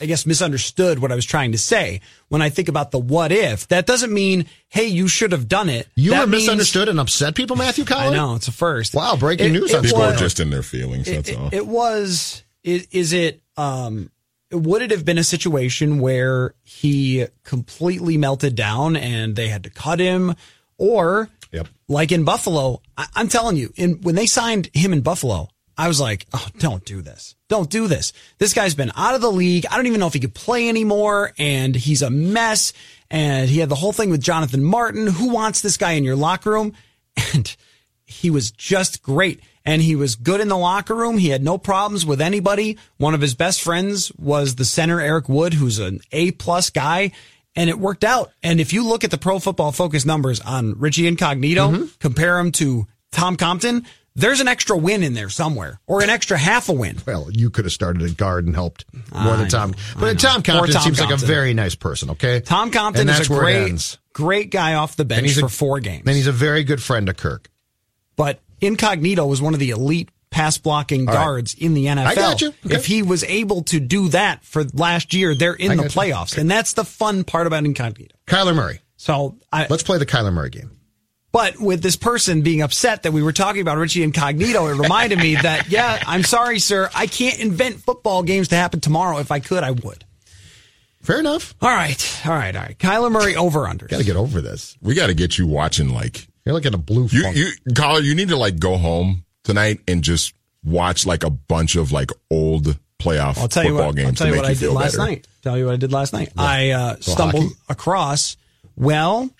I guess, misunderstood what I was trying to say. When I think about the what if, that doesn't mean, hey, you should have done it. You That were means- misunderstood and upset people, Matthew I Collins. know, it's a first. Wow, breaking It- news it People Score are just in their feelings. That's it, all. it was is, is it um would it have been a situation where he completely melted down and they had to cut him or Yep. like in Buffalo I, I'm telling you in when they signed him in Buffalo I was like oh don't do this don't do this this guy's been out of the league I don't even know if he could play anymore and he's a mess and he had the whole thing with Jonathan Martin who wants this guy in your locker room and he was just great and he was good in the locker room. He had no problems with anybody. One of his best friends was the center, Eric Wood, who's an A plus guy. And it worked out. And if you look at the pro football focus numbers on Richie Incognito, mm-hmm. compare him to Tom Compton, there's an extra win in there somewhere or an extra half a win. Well, you could have started a guard and helped more than I Tom. know, I But. Tom Compton Tom seems like a very nice person. Okay, Tom Compton And is a great, great guy off the bench he's a- for four games. And he's a very good friend of Kirk. but Incognito was one of the elite pass blocking right. guards in the NFL. I got you. Okay. If he was able to do that for last year, they're in I the got you. playoffs. And that's the fun part about Incognito. Kyler Murray. So I, Let's play the Kyler Murray game. But with this person being upset that we were talking about Richie Incognito, it reminded me that, yeah, I'm sorry, sir. I can't invent football games to happen tomorrow. If I could, I would. Fair enough. All right. All right. All right. Kyler Murray over under. Got to get over this. we got to get you watching like You're looking in a blue you. funk. You, Coller, you need to like go home tonight and just watch like a bunch of like old playoff I'll tell you football what. games I'll tell to you make what I you did last better. night. Tell you what I did last night. I uh, stumbled hockey? across. Well,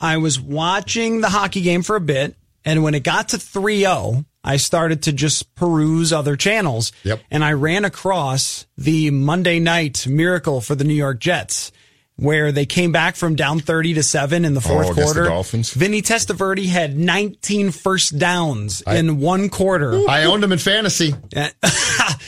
I was watching the hockey game for a bit, and when it got to 3-0, I started to just peruse other channels. Yep. And I ran across the Monday night miracle for the New York Jets. Where they came back from down 30 to 7 in the oh, fourth Oh, against the quarter. Dolphins? Vinny Testaverde had 19 first downs in one quarter. I owned him in fantasy. I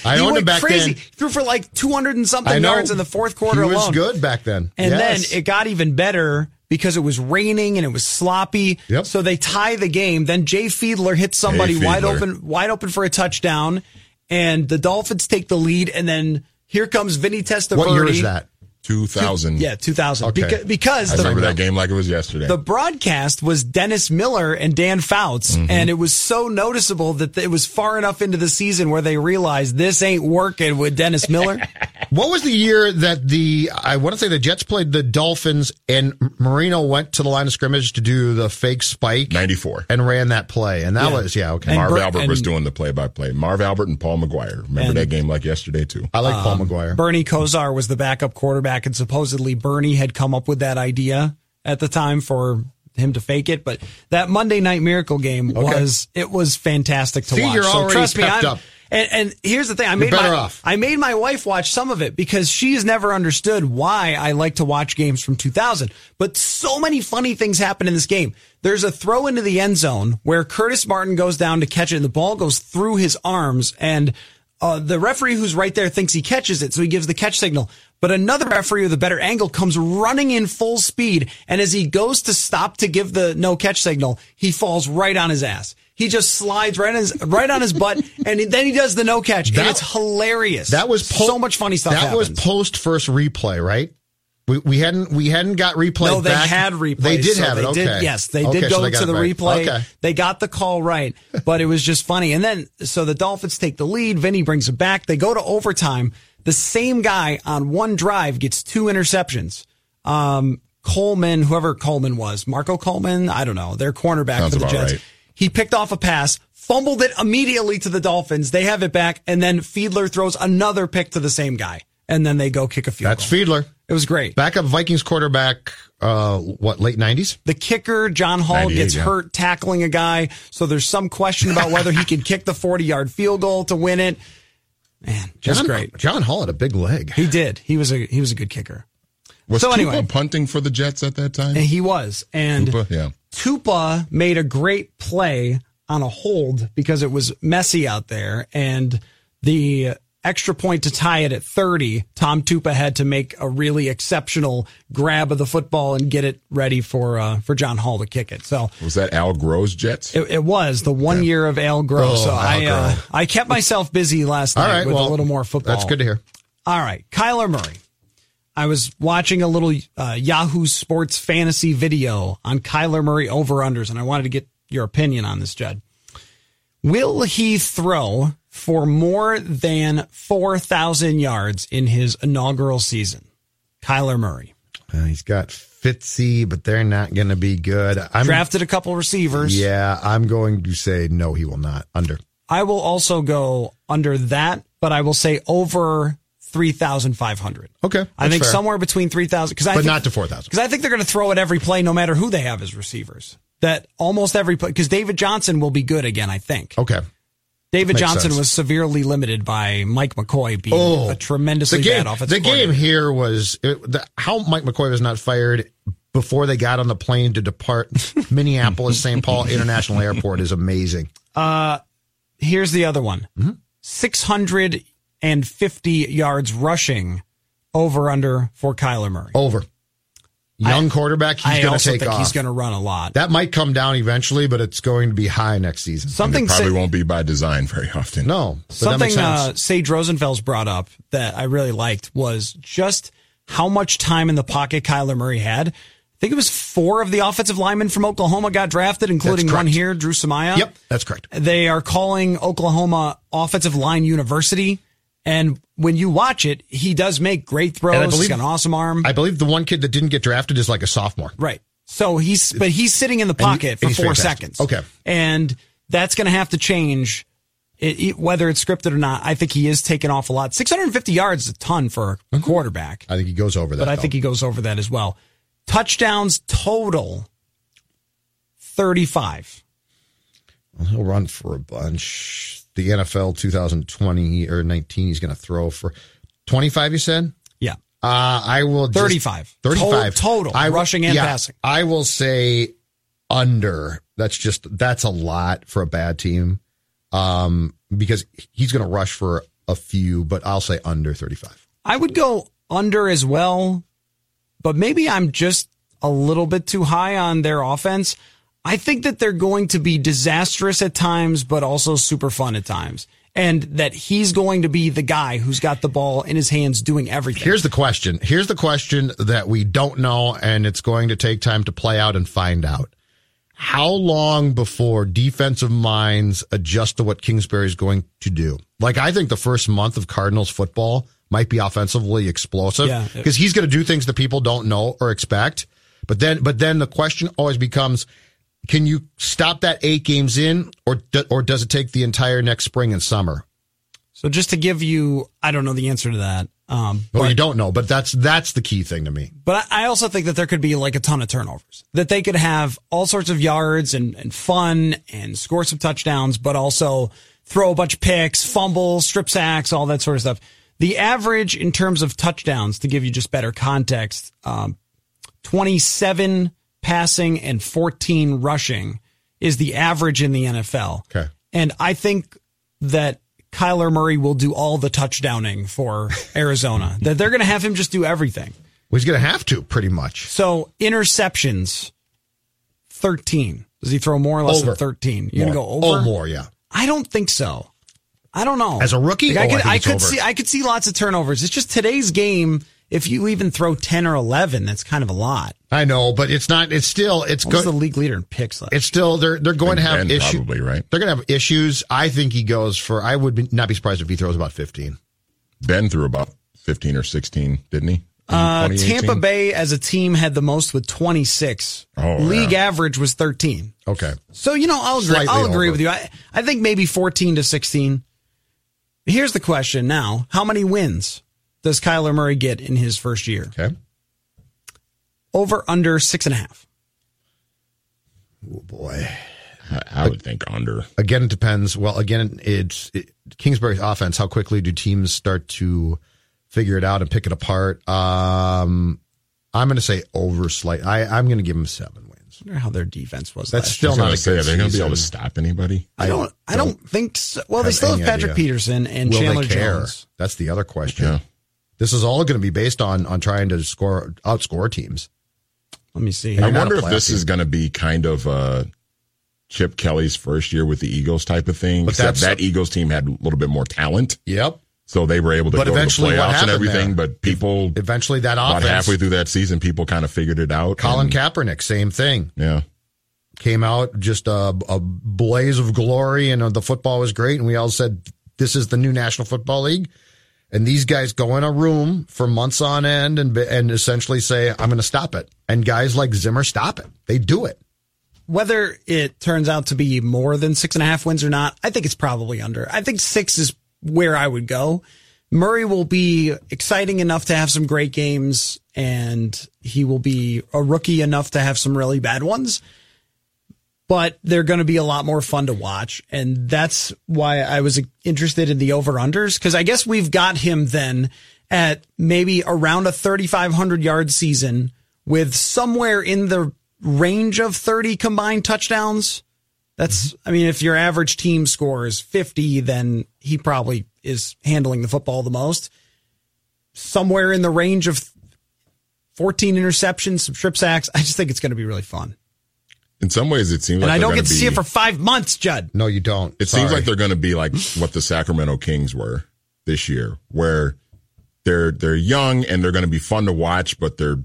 I owned him back crazy. then. He threw for like 200 and something yards in the fourth quarter alone. He was alone. good back then. And Yes. then it got even better because it was raining and it was sloppy. Yep. So they tie the game. Then Jay Fiedler hits somebody Hey, wide open, wide open for a touchdown, and the Dolphins take the lead. And then here comes Vinny Testaverde. What year is that? Two thousand. Yeah, 2000. Okay. Beca- because I the, remember that game like it was yesterday. the broadcast was Dennis Miller and Dan Fouts, Mm-hmm. and it was so noticeable that it was far enough into the season where they realized this ain't working with Dennis Miller. What was the year that the I want to say the Jets played the Dolphins and Marino went to the line of scrimmage to do the fake spike 94. and ran that play, and that Yeah. was yeah okay. And Marv Bur- Albert was doing the play-by-play. Marv Albert and Paul Maguire. Remember And- that game like yesterday too. I like Um, Paul Maguire. Bernie Kosar was the backup quarterback, and supposedly Bernie had come up with that idea at the time for him to fake it. But that Monday Night Miracle game was it was fantastic to See, watch. you're so already trust me, pepped I'm, up. And, and here's the thing: I made better my, off. I made my wife watch some of it because she has never understood why I like to watch games from 2000. But so many funny things happen in this game. There's a throw into the end zone where Curtis Martin goes down to catch it, and the ball goes through his arms, and uh, the referee who's right there thinks he catches it, so he gives the catch signal. But another referee with a better angle comes running in full speed, and as he goes to stop to give the no catch signal, he falls right on his ass. He just slides right on his right on his butt, and then he does the no catch, and That- it's hilarious. That was po- so much funny stuff. That was post first replay, right? We, we hadn't we hadn't got replay. No, they back. had replay. They did so have they it. Did, Okay. yes, they Okay, did so go they to the replay. Okay. They got the call right, but it was just funny. And then, so the Dolphins take the lead. Vinny brings it back. They go to overtime. The same guy on one drive gets two interceptions. Um, Coleman, whoever Coleman was, Marco Coleman, I don't know, their cornerback Sounds for the Jets. right. He picked off a pass, fumbled it immediately to the Dolphins. They have it back, and then Fiedler throws another pick to the same guy, and then they go kick a field goal. That's goal. Fiedler, It was great. backup Vikings quarterback. Uh, what late nineties? The kicker, John Hall, gets yeah. hurt tackling a guy. So there's some question about whether he can kick the 40 yard field goal to win it. Man, just John, great. John Hall had a big leg. He did. He was a he was a good kicker. Was So anyway. punting for the Jets at that time? And he was. And yeah. Tupa made a great play on a hold because it was messy out there and the extra point to tie it at 30, Tom Tupa had to make a really exceptional grab of the football and get it ready for uh, for John Hall to kick it. So Was that Al Groh Jets? It, it was the one year of Al Groh. Oh, so Al I uh, I kept myself busy last night right, with well, a little more football. That's good to hear. All right, Kyler Murray. I was watching a little uh, Yahoo Sports fantasy video on Kyler Murray over unders, and I wanted to get your opinion on this, Judd. Will he throw for more than four thousand yards in his inaugural season? Kyler Murray Uh, he's got Fitzy, but they're not going to be good. I'm drafted a couple receivers. Yeah, I'm going to say no. He will not under. I will also go under that, but I will say over 3,500. Okay, I think fair. somewhere between 3,000. Cause I But think, not to 4,000. Because I think they're going to throw at every play, no matter who they have as receivers. That almost every play, because David Johnson will be good again, I think. Okay. David makes Johnson sense. was severely limited by Mike McCoy being a tremendously Oh, the game, bad offensive The game here was it, the, how Mike McCoy was not fired before they got on the plane to depart Minneapolis St. Paul International Airport is amazing. Uh, here's the other one. Mm-hmm. 650 yards rushing over under for Kyler Murray. Over. Young quarterback, he's I going to take think off. he's going to run a lot. that might come down eventually, but it's going to be high next season. Something it probably sa- won't be by design very often. No, but that makes Something uh, Sage Rosenfels brought up that I really liked was just how much time in the pocket Kyler Murray had. I think it was four of the offensive linemen from Oklahoma got drafted, including one here, Dru Samia. Yep, that's correct. They are calling Oklahoma Offensive Line University. And when you watch it, he does make great throws. And I He's believe- got an awesome arm. I believe the one kid that didn't get drafted is like a sophomore. Right. So he's, but he's sitting in the And he- pocket for four seconds. Okay. And that's going to have to change it, it- whether it's scripted or not. I think he is taking off a lot. 650 yards is a ton for a mm-hmm. quarterback, I think he goes over that. but I though. think he goes over that as well. Touchdowns total 35. He'll run for a bunch. The NFL 2020 or 19, he's going to throw for 25, you said? Yeah. Uh, I will just- 35. 35 To- total, I rushing and yeah, passing. I will say under. That's just that's a lot for a bad team. Um, because he's going to rush for a few, but I'll say under 35. I would go under as well, but maybe I'm just a little bit too high on their offense. I think that they're going to be disastrous at times, but also super fun at times. And that he's going to be the guy who's got the ball in his hands doing everything. Here's the question. Here's the question that we don't know, and it's going to take time to play out and find out. How long before defensive minds adjust to what Kingsbury is going to do? Like, I think the first month of Cardinals football might be offensively explosive Yeah. because he's going to do things that people don't know or expect. But then, but then the question always becomes, can you stop that eight games in or, or does it take the entire next spring and summer? So just to give you, I don't know the answer to that. Um, Well, but- you don't know, but that's, that's the key thing to me. But I also think that there could be like a ton of turnovers. That they could have all sorts of yards and, and fun and score some touchdowns, but also throw a bunch of picks, fumbles, strip sacks, all that sort of stuff. The average in terms of touchdowns, to give you just better context, um, 27 passing and 14 rushing is the average in the NFL. Okay. And I think that Kyler Murray will do all the touchdowning for Arizona. that they're going to have him just do everything. Well, he's going to have to pretty much. So interceptions, thirteen. Does he throw more or less Over. than thirteen? You gonna go over? Oh, more, yeah. I don't think so. I don't know. As a rookie? Like, I Oh, I could, think I could see. I could see lots of turnovers. It's just today's game. If you even throw ten or eleven, that's kind of a lot. I know, but it's not, it's still, it's What's good. the league leader in picks? Last? It's still they're they're going to have issues. probably, right? They're going to have issues. I think he goes for. I would be, not be surprised if he throws about fifteen. Ben threw about 15 or 16, didn't he? Uh, Tampa Bay as a team had the most with twenty six. Oh, League yeah. average was thirteen. Okay, So you know, I'll agree. Slightly I'll agree over. with you. I, I think maybe fourteen to sixteen. Here's the question now: How many wins does Kyler Murray get in his first year? okay. Over under six and a half. Oh boy. I, I would think under. Again, it depends. Well, again, it's it, Kingsbury's offense. How quickly do teams start to figure it out and pick it apart? Um, I'm going to say over slight. I I'm going to give him seven wins. I wonder how their defense was. That's last still not a say, good are going to be able to stop anybody? I don't. I don't think so. Well, they still have Patrick idea. Peterson and Will Chandler they care? Jones. That's the other question. Yeah. This is all going to be based on on trying to score outscore teams. Let me see. And I wonder if this playoff is going to be kind of uh, Chip Kelly's first year with the Eagles type of thing. But Except that Eagles team had a little bit more talent, Yep. so they were able to But go to the eventually what playoffs and everything. there? But people, Eventually, that about halfway through that season, people kind of figured it out. Colin and- Kaepernick, same thing. Yeah. Came out just a, a blaze of glory, and uh, the football was great. And we all said, "This is the new National Football League." And these guys go in a room for months on end and and essentially say, "I'm going to stop it." And guys like Zimmer stop it. They do it. Whether it turns out to be more than six and a half wins or not, I think it's probably under. I think six is where I would go. Murray will be exciting enough to have some great games, and he will be a rookie enough to have some really bad ones. But they're going to be a lot more fun to watch, and that's why I was interested in the over unders because I guess we've got him then at maybe around a 3,500 yard season with somewhere in the range of 30 combined touchdowns. That's, I mean, if your average team scores 50, then he probably is handling the football the most. Somewhere in the range of 14 interceptions, some strip sacks. I just think it's going to be really fun. In some ways, it seems And like I don't get gonna be, see it for five months, Judd. No, you don't. It seems like they're going to be like what the Sacramento Kings were this year, where they're they're young and they're going to be fun to watch, but they're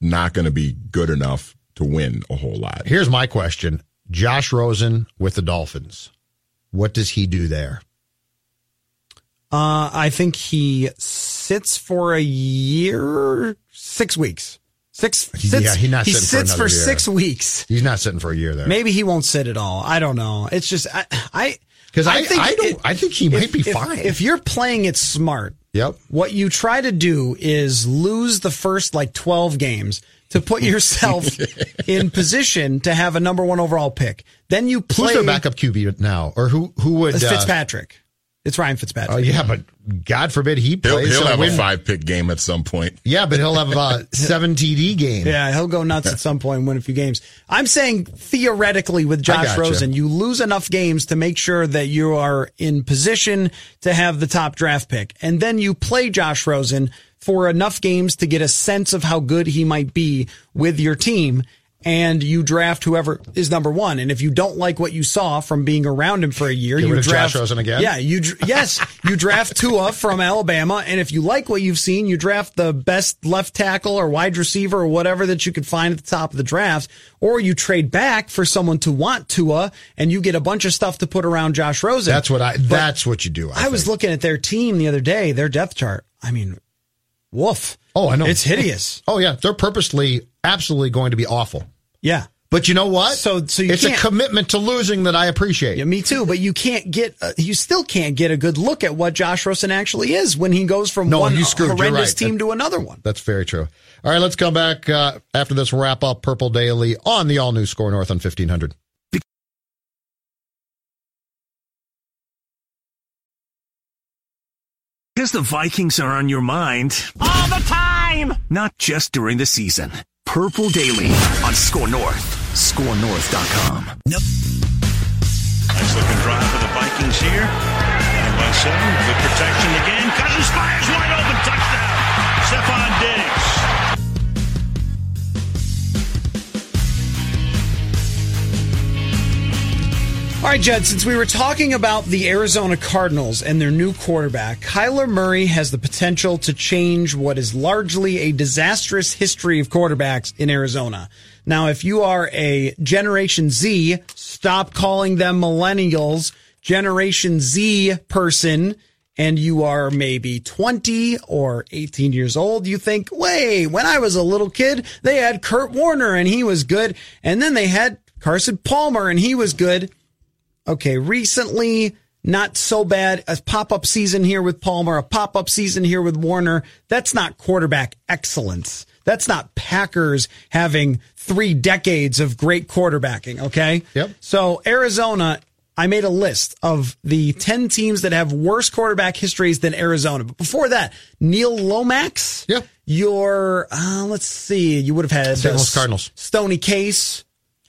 not going to be good enough to win a whole lot. Here's my question: Josh Rosen with the Dolphins. What does he do there? Uh, I think he sits for a year, six weeks. Six, sits, Yeah, he's not he sitting for sits for, year. six weeks. He's not sitting for a year there. Maybe he won't sit at all. I don't know. It's just, I, I, because I, I, don't. it- I think he might if- be if- fine. If you're playing it smart, yep. what you try to do is lose the first like 12 games to put yourself in position to have a number one overall pick. Then you play Who's their backup QB now, or who who would? Uh, Fitzpatrick. It's Ryan Fitzpatrick. Oh yeah, but God forbid he He'll, plays. he'll have win. a five pick game at some point. Yeah, but he'll have a seven TD game. Yeah, he'll go nuts at some point and win a few games. I'm saying theoretically with Josh gotcha. Rosen, you lose enough games to make sure that you are in position to have the top draft pick. And then you play Josh Rosen for enough games to get a sense of how good he might be with your team. And you draft whoever is number one. And if you don't like what you saw from being around him for a year, Get you draft Josh Rosen again? Yeah, you yes, you draft Tua from Alabama, and if you like what you've seen, you draft the best left tackle or wide receiver or whatever that you could find at the top of the draft, or you trade back for someone to want Tua, and you get a bunch of stuff to put around Josh Rosen. That's what I. But That's what you do. I, I was looking at their team the other day, their depth chart. I mean, woof. Oh, I know. It's hideous. Oh yeah, they're purposely, absolutely going to be awful. Yeah. But you know what? So, so you it's a can't- commitment to losing that I appreciate. Yeah, me too. But you can't get, uh, you still can't get a good look at what Josh Rosen actually is when he goes from No, one you screwed. Horrendous right. team to another one. That's very true. All right, let's come back uh, after this wrap up Purple Daily on the all new Score North on 1500. Because the Vikings are on your mind all the time, not just during the season. Purple Daily on Score North. ScoreNorth.com. Nope. Nice looking drive for the Vikings here. Down by seven. Good protection again. Cousins fires wide open. Touchdown. All right, Jed, since we were talking about the Arizona Cardinals and their new quarterback, Kyler Murray has the potential to change what is largely a disastrous history of quarterbacks in Arizona. Now, if you are a Generation Z, stop calling them millennials, Generation Z person, and you are maybe 20 or 18 years old, you think, wait, when I was a little kid, they had Kurt Warner and he was good. And then they had Carson Palmer and he was good. Okay, recently, not so bad. A pop up season here with Palmer, a pop up season here with Warner. That's not quarterback excellence. That's not Packers having three decades of great quarterbacking. Okay. Yep. So Arizona, I made a list of the 10 teams that have worse quarterback histories than Arizona. But before that, Neil Lomax. Yep. Your, uh, let's see, you would have had St. Louis Cardinals. Stony Case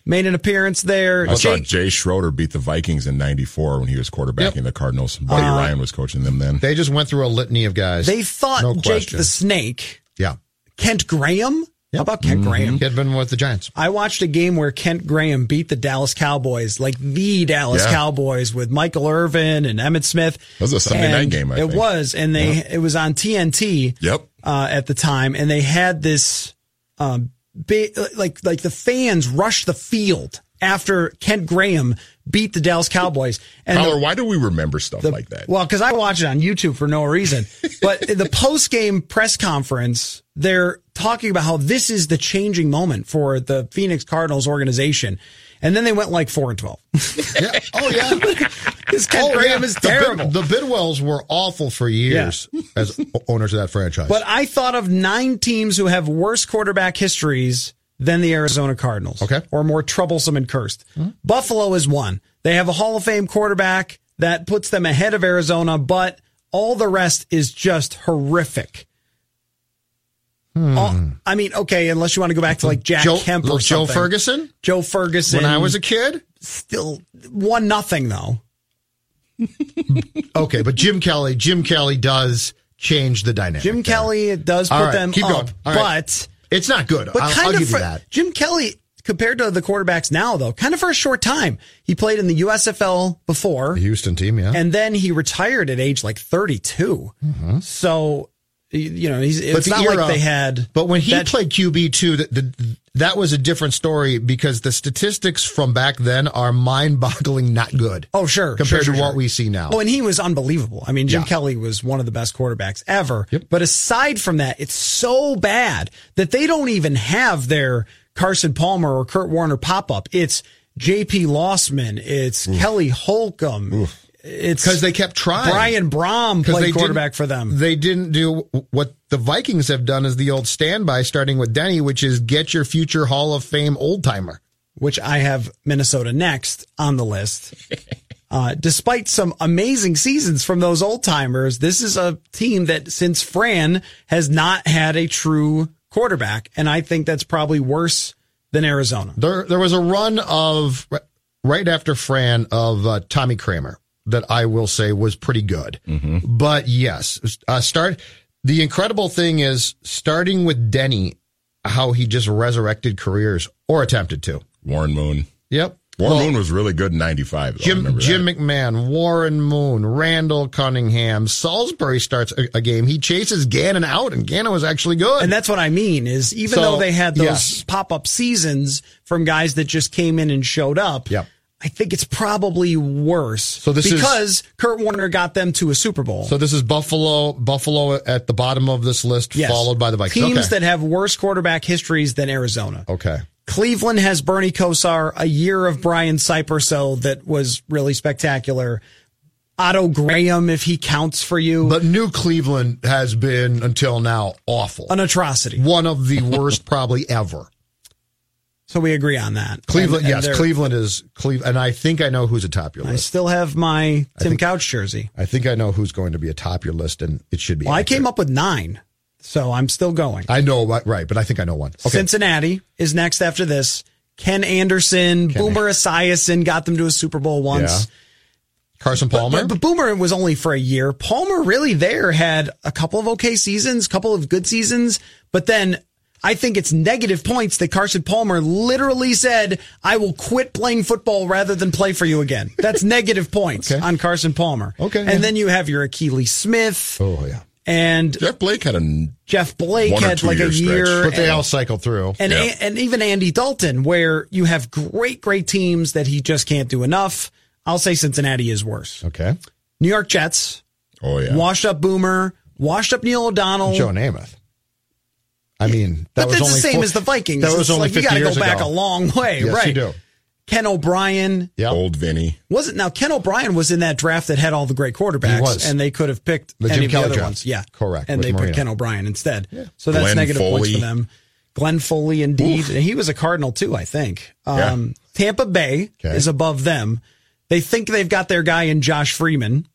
made an appearance there. I saw Jay Schroeder beat the Vikings in '94 when he was quarterbacking Yep. the Cardinals. Buddy Uh, Ryan was coaching them then. They just went through a litany of guys. They thought no Jake question. the Snake, yeah. Kent Graham. How about Kent Graham? He had been with the Giants. I watched a game where Kent Graham beat the Dallas Cowboys, like the Dallas Yeah. Cowboys with Michael Irvin and Emmitt Smith. That was a Sunday night game, I it think. was, and they it was on TNT. Yep. Uh, at the time, and they had this, um, ba- like like the fans rushed the field after Kent Graham beat the Dallas Cowboys. And the- why do we remember stuff the- like that? Well, because I watch it on YouTube for no reason. But the post game press conference, they're talking about how this is the changing moment for the Phoenix Cardinals organization. And then they went like four and twelve. Yeah. Oh yeah. This Ken Oh, Graham yeah. is The Bid- terrible. The, Bidwells were awful for years as owners of that franchise. but I thought of nine teams who have worse quarterback histories than the Arizona Cardinals. Okay. Or more troublesome and cursed. Hmm. Buffalo is one. They have a Hall of Fame quarterback that puts them ahead of Arizona, but all the rest is just horrific. All- I mean, okay, unless you want to go back to like Jack Hmm. Joe, Kemp or Joe something. Ferguson. Joe Ferguson. When I was a kid. still one nothing though. Okay, but Jim Kelly, Jim Kelly does change the dynamic. Jim there. Kelly does put right, them keep up, right. but It's not good. but I'll, kind I'll of for, that. Jim Kelly compared to the quarterbacks now though, kind of for a short time. He played in the USFL before The Houston team, yeah. and then he retired at age like 32. So y- you know, he's, it's not era- like they had But when he that- played QB too, the, the, that was a different story because the statistics from back then are mind-boggling, not good. Oh, sure. compared sure, to sure, what sure. we see now. Oh, and he was unbelievable. I mean, Jim Yeah. Kelly was one of the best quarterbacks ever. Yep. But aside from that, it's so bad that they don't even have their Carson Palmer or Kurt Warner pop up. It's JP Losman. It's Kelly Holcomb. It's because they kept trying. Brian Brohm played quarterback for them. They didn't do what the Vikings have done as the old standby, starting with Denny, which is get your future Hall of Fame old timer. which I have Minnesota next on the list. Uh, despite some amazing seasons from those old timers, this is a team that since Fran has not had a true quarterback. And I think that's probably worse than Arizona. There, there was a run of right after Fran of uh, Tommy Kramer that I will say was pretty good. But yes, uh, start. The incredible thing is starting with Denny, how he just resurrected careers or attempted to. Warren Moon. Yep. Warren Well, Moon was really good in '95. Jim Jim that. McMahon, Warren Moon, Randall Cunningham, Salisbury starts a, a game. He chases Gannon out, and Gannon was actually good. And that's what I mean is even So, though they had those yes. pop up seasons from guys that just came in and showed up. Yep. I think it's probably worse. So this is- because Kurt Warner got them to a Super Bowl. So this is Buffalo. Buffalo at the bottom of this list, Yes. followed by the Vikings. Teams okay. that have worse quarterback histories than Arizona. okay. Cleveland has Bernie Kosar, a year of Brian Cyperso that was really spectacular. Otto Graham, if he counts for you, But New Cleveland has been until now awful. an atrocity. One of the worst probably ever. So we agree on that. Cleveland, And- yes, Cleveland is Cleveland, and I think I know who's atop your I still have my Tim think- Couch jersey. I think I know who's going to be atop your list, and it should be. Well, I came up with nine, so I'm still going. I know, right, right, but I think I know one. Okay. Cincinnati is next after this. Ken Anderson, Boomer Esiason got them to a Super Bowl once. Yeah. Carson Palmer. But, but Boomer was only for a year. Palmer really there had a couple of okay seasons, couple of good seasons, but then I think it's negative points that Carson Palmer literally said, I will quit playing football rather than play for you again. That's negative points Okay. on Carson Palmer. Okay, And yeah. then you have your Akili Smith oh yeah, and Jeff Blake had a Jeff Blake had two like a year year. stretch. but they all cycled through. and Yeah. and even Andy Dalton, where you have great, great teams that he just can't do enough. I'll say Cincinnati is worse. okay, New York Jets, oh yeah. washed up Boomer, washed up Neil O'Donnell. Joe Namath. I mean, that but was that's only the same four- as the Vikings. That was It's only like you got to go back ago. a long way, Yes, right? you do. Ken O'Brien Yep. Old Vinny. wasn't now. Ken O'Brien was in that draft that had all the great quarterbacks, He was. and they could have picked The any Jim of the Kelly other draft. ones. Yeah, Correct, And with they Marino. put Ken O'Brien instead. Yeah. So that's Glenn negative points for them. Glenn Foley, indeed, and he was a Cardinal too, I think. Um, Tampa Bay Okay. is above them. They think they've got their guy in Josh Freeman,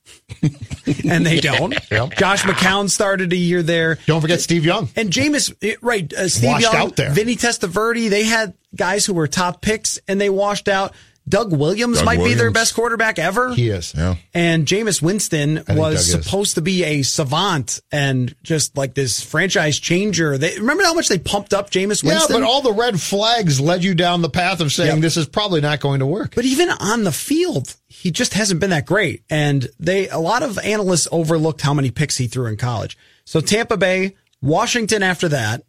and they don't. Yep. Josh McCown started a year there. Don't forget Steve Young. And Jameis, eh, right? Uh, Steve Washed Young, out there. Vinny Testaverde. They had guys who were top picks, and they washed out. Doug Williams Doug might be their best quarterback ever. He is. Yeah. And Jameis Winston think was Doug is. supposed to be a savant and just like this franchise changer. They remember how much they pumped up Jameis Winston? Yeah, Winston. but all the red flags led you down the path of saying Yep. this is probably not going to work. But even on the field, he just hasn't been that great. And they, a lot of analysts overlooked how many picks he threw in college. So Tampa Bay, Washington after that.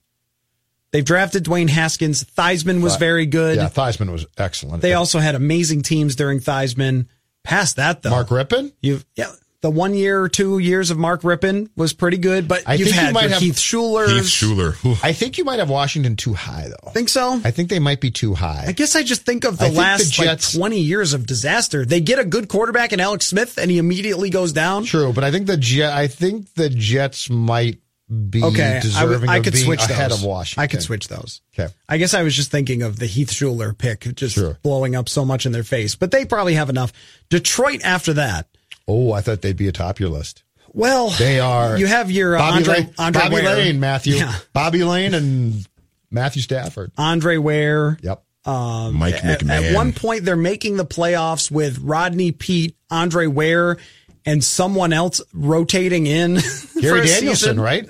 They've drafted Dwayne Haskins. Theismann was very good. yeah, Theismann was excellent. They also had amazing teams during Theismann. Past that though, Mark Rypien. You've yeah, the one year or two years of Mark Rypien was pretty good, but I you've think you might have- Keith Shuler. Heath Shuler. Whew. I think you might have Washington too high though. Think so? I think they might be too high. I guess I just think of the I think the last Jets- like 20 years of disaster. They get a good quarterback in Alex Smith and he immediately goes down. True, but I think the Jet. I think the Jets might be Okay, I, deserving would, I of could switch ahead those. of Washington. I could switch those. Okay. I guess I was just thinking of the Heath Shuler pick just Sure. blowing up so much in their face, but they probably have enough. Detroit after that. Oh, I thought they'd be atop your list. Well, They are. You have your uh, Bobby Andre, Layne, Andre Bobby Ware. Layne, Matthew, Yeah. Bobby Layne, and Matthew Stafford. Andre Ware. Yep. Mike At, McMahon. at one point, they're making the playoffs with Rodney Peete, Andre Ware, and someone else rotating in. Gary Danielson, season. right?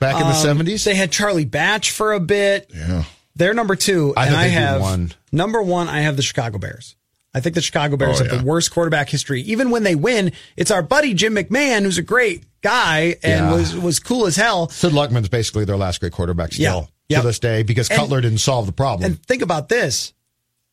Back in the Um, seventies. They had Charlie Batch for a bit. Yeah. They're number two, I and I have one. number one. I have the Chicago Bears. I think the Chicago Bears Oh, have yeah. the worst quarterback history. Even when they win, it's our buddy Jim McMahon, who's a great guy and Yeah. was was cool as hell. Sid Luckman's basically their last great quarterback still Yeah. to this day because And- Cutler didn't solve the problem. And think about this.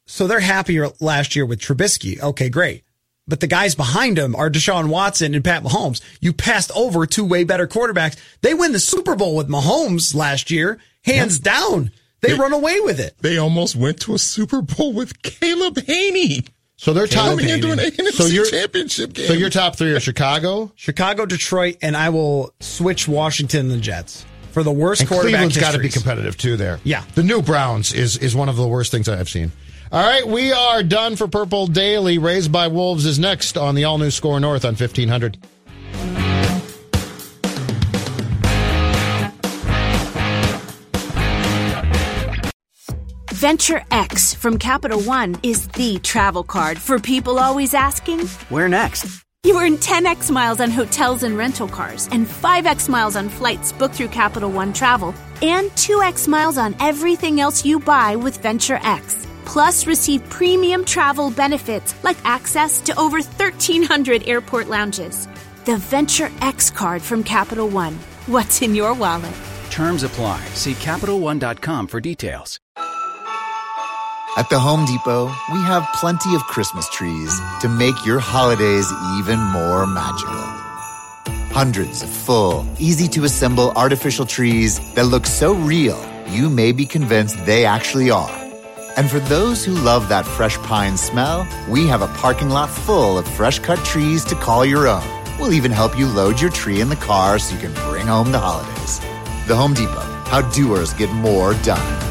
So they're happier last year with Trubisky. Okay, great. But the guys behind him are Deshaun Watson and Pat Mahomes. You passed over two way better quarterbacks. They win the Super Bowl with Mahomes last year, hands down. They, They- run away with it. They almost went to a Super Bowl with Caleb Hanie. so they're top. Into an NFC So you're- championship game. So your top three are Chicago Chicago, Detroit, and I will switch Washington and the Jets for the worst and quarterback Cleveland's got to be competitive too. There, Yeah. The new Browns is is one of the worst things I've seen. All right, we are done for Purple Daily. Raised by Wolves is next on the all new Score North on fifteen hundred. Venture X from Capital One is the travel card for people always asking, Where next? You earn 10x miles on hotels and rental cars, and 5x miles on flights booked through Capital One Travel, and 2x miles on everything else you buy with Venture X. Plus, receive premium travel benefits like access to over 1,300 airport lounges. The Venture X card from Capital One. What's in your wallet? Terms apply. See CapitalOne.com for details. At the Home Depot, we have plenty of Christmas trees to make your holidays even more magical. Hundreds of full, easy to assemble artificial trees that look so real, you may be convinced they actually are. And for those who love that fresh pine smell, we have a parking lot full of fresh cut trees to call your own. We'll even help you load your tree in the car so you can bring home the holidays. The Home Depot, how doers get more done.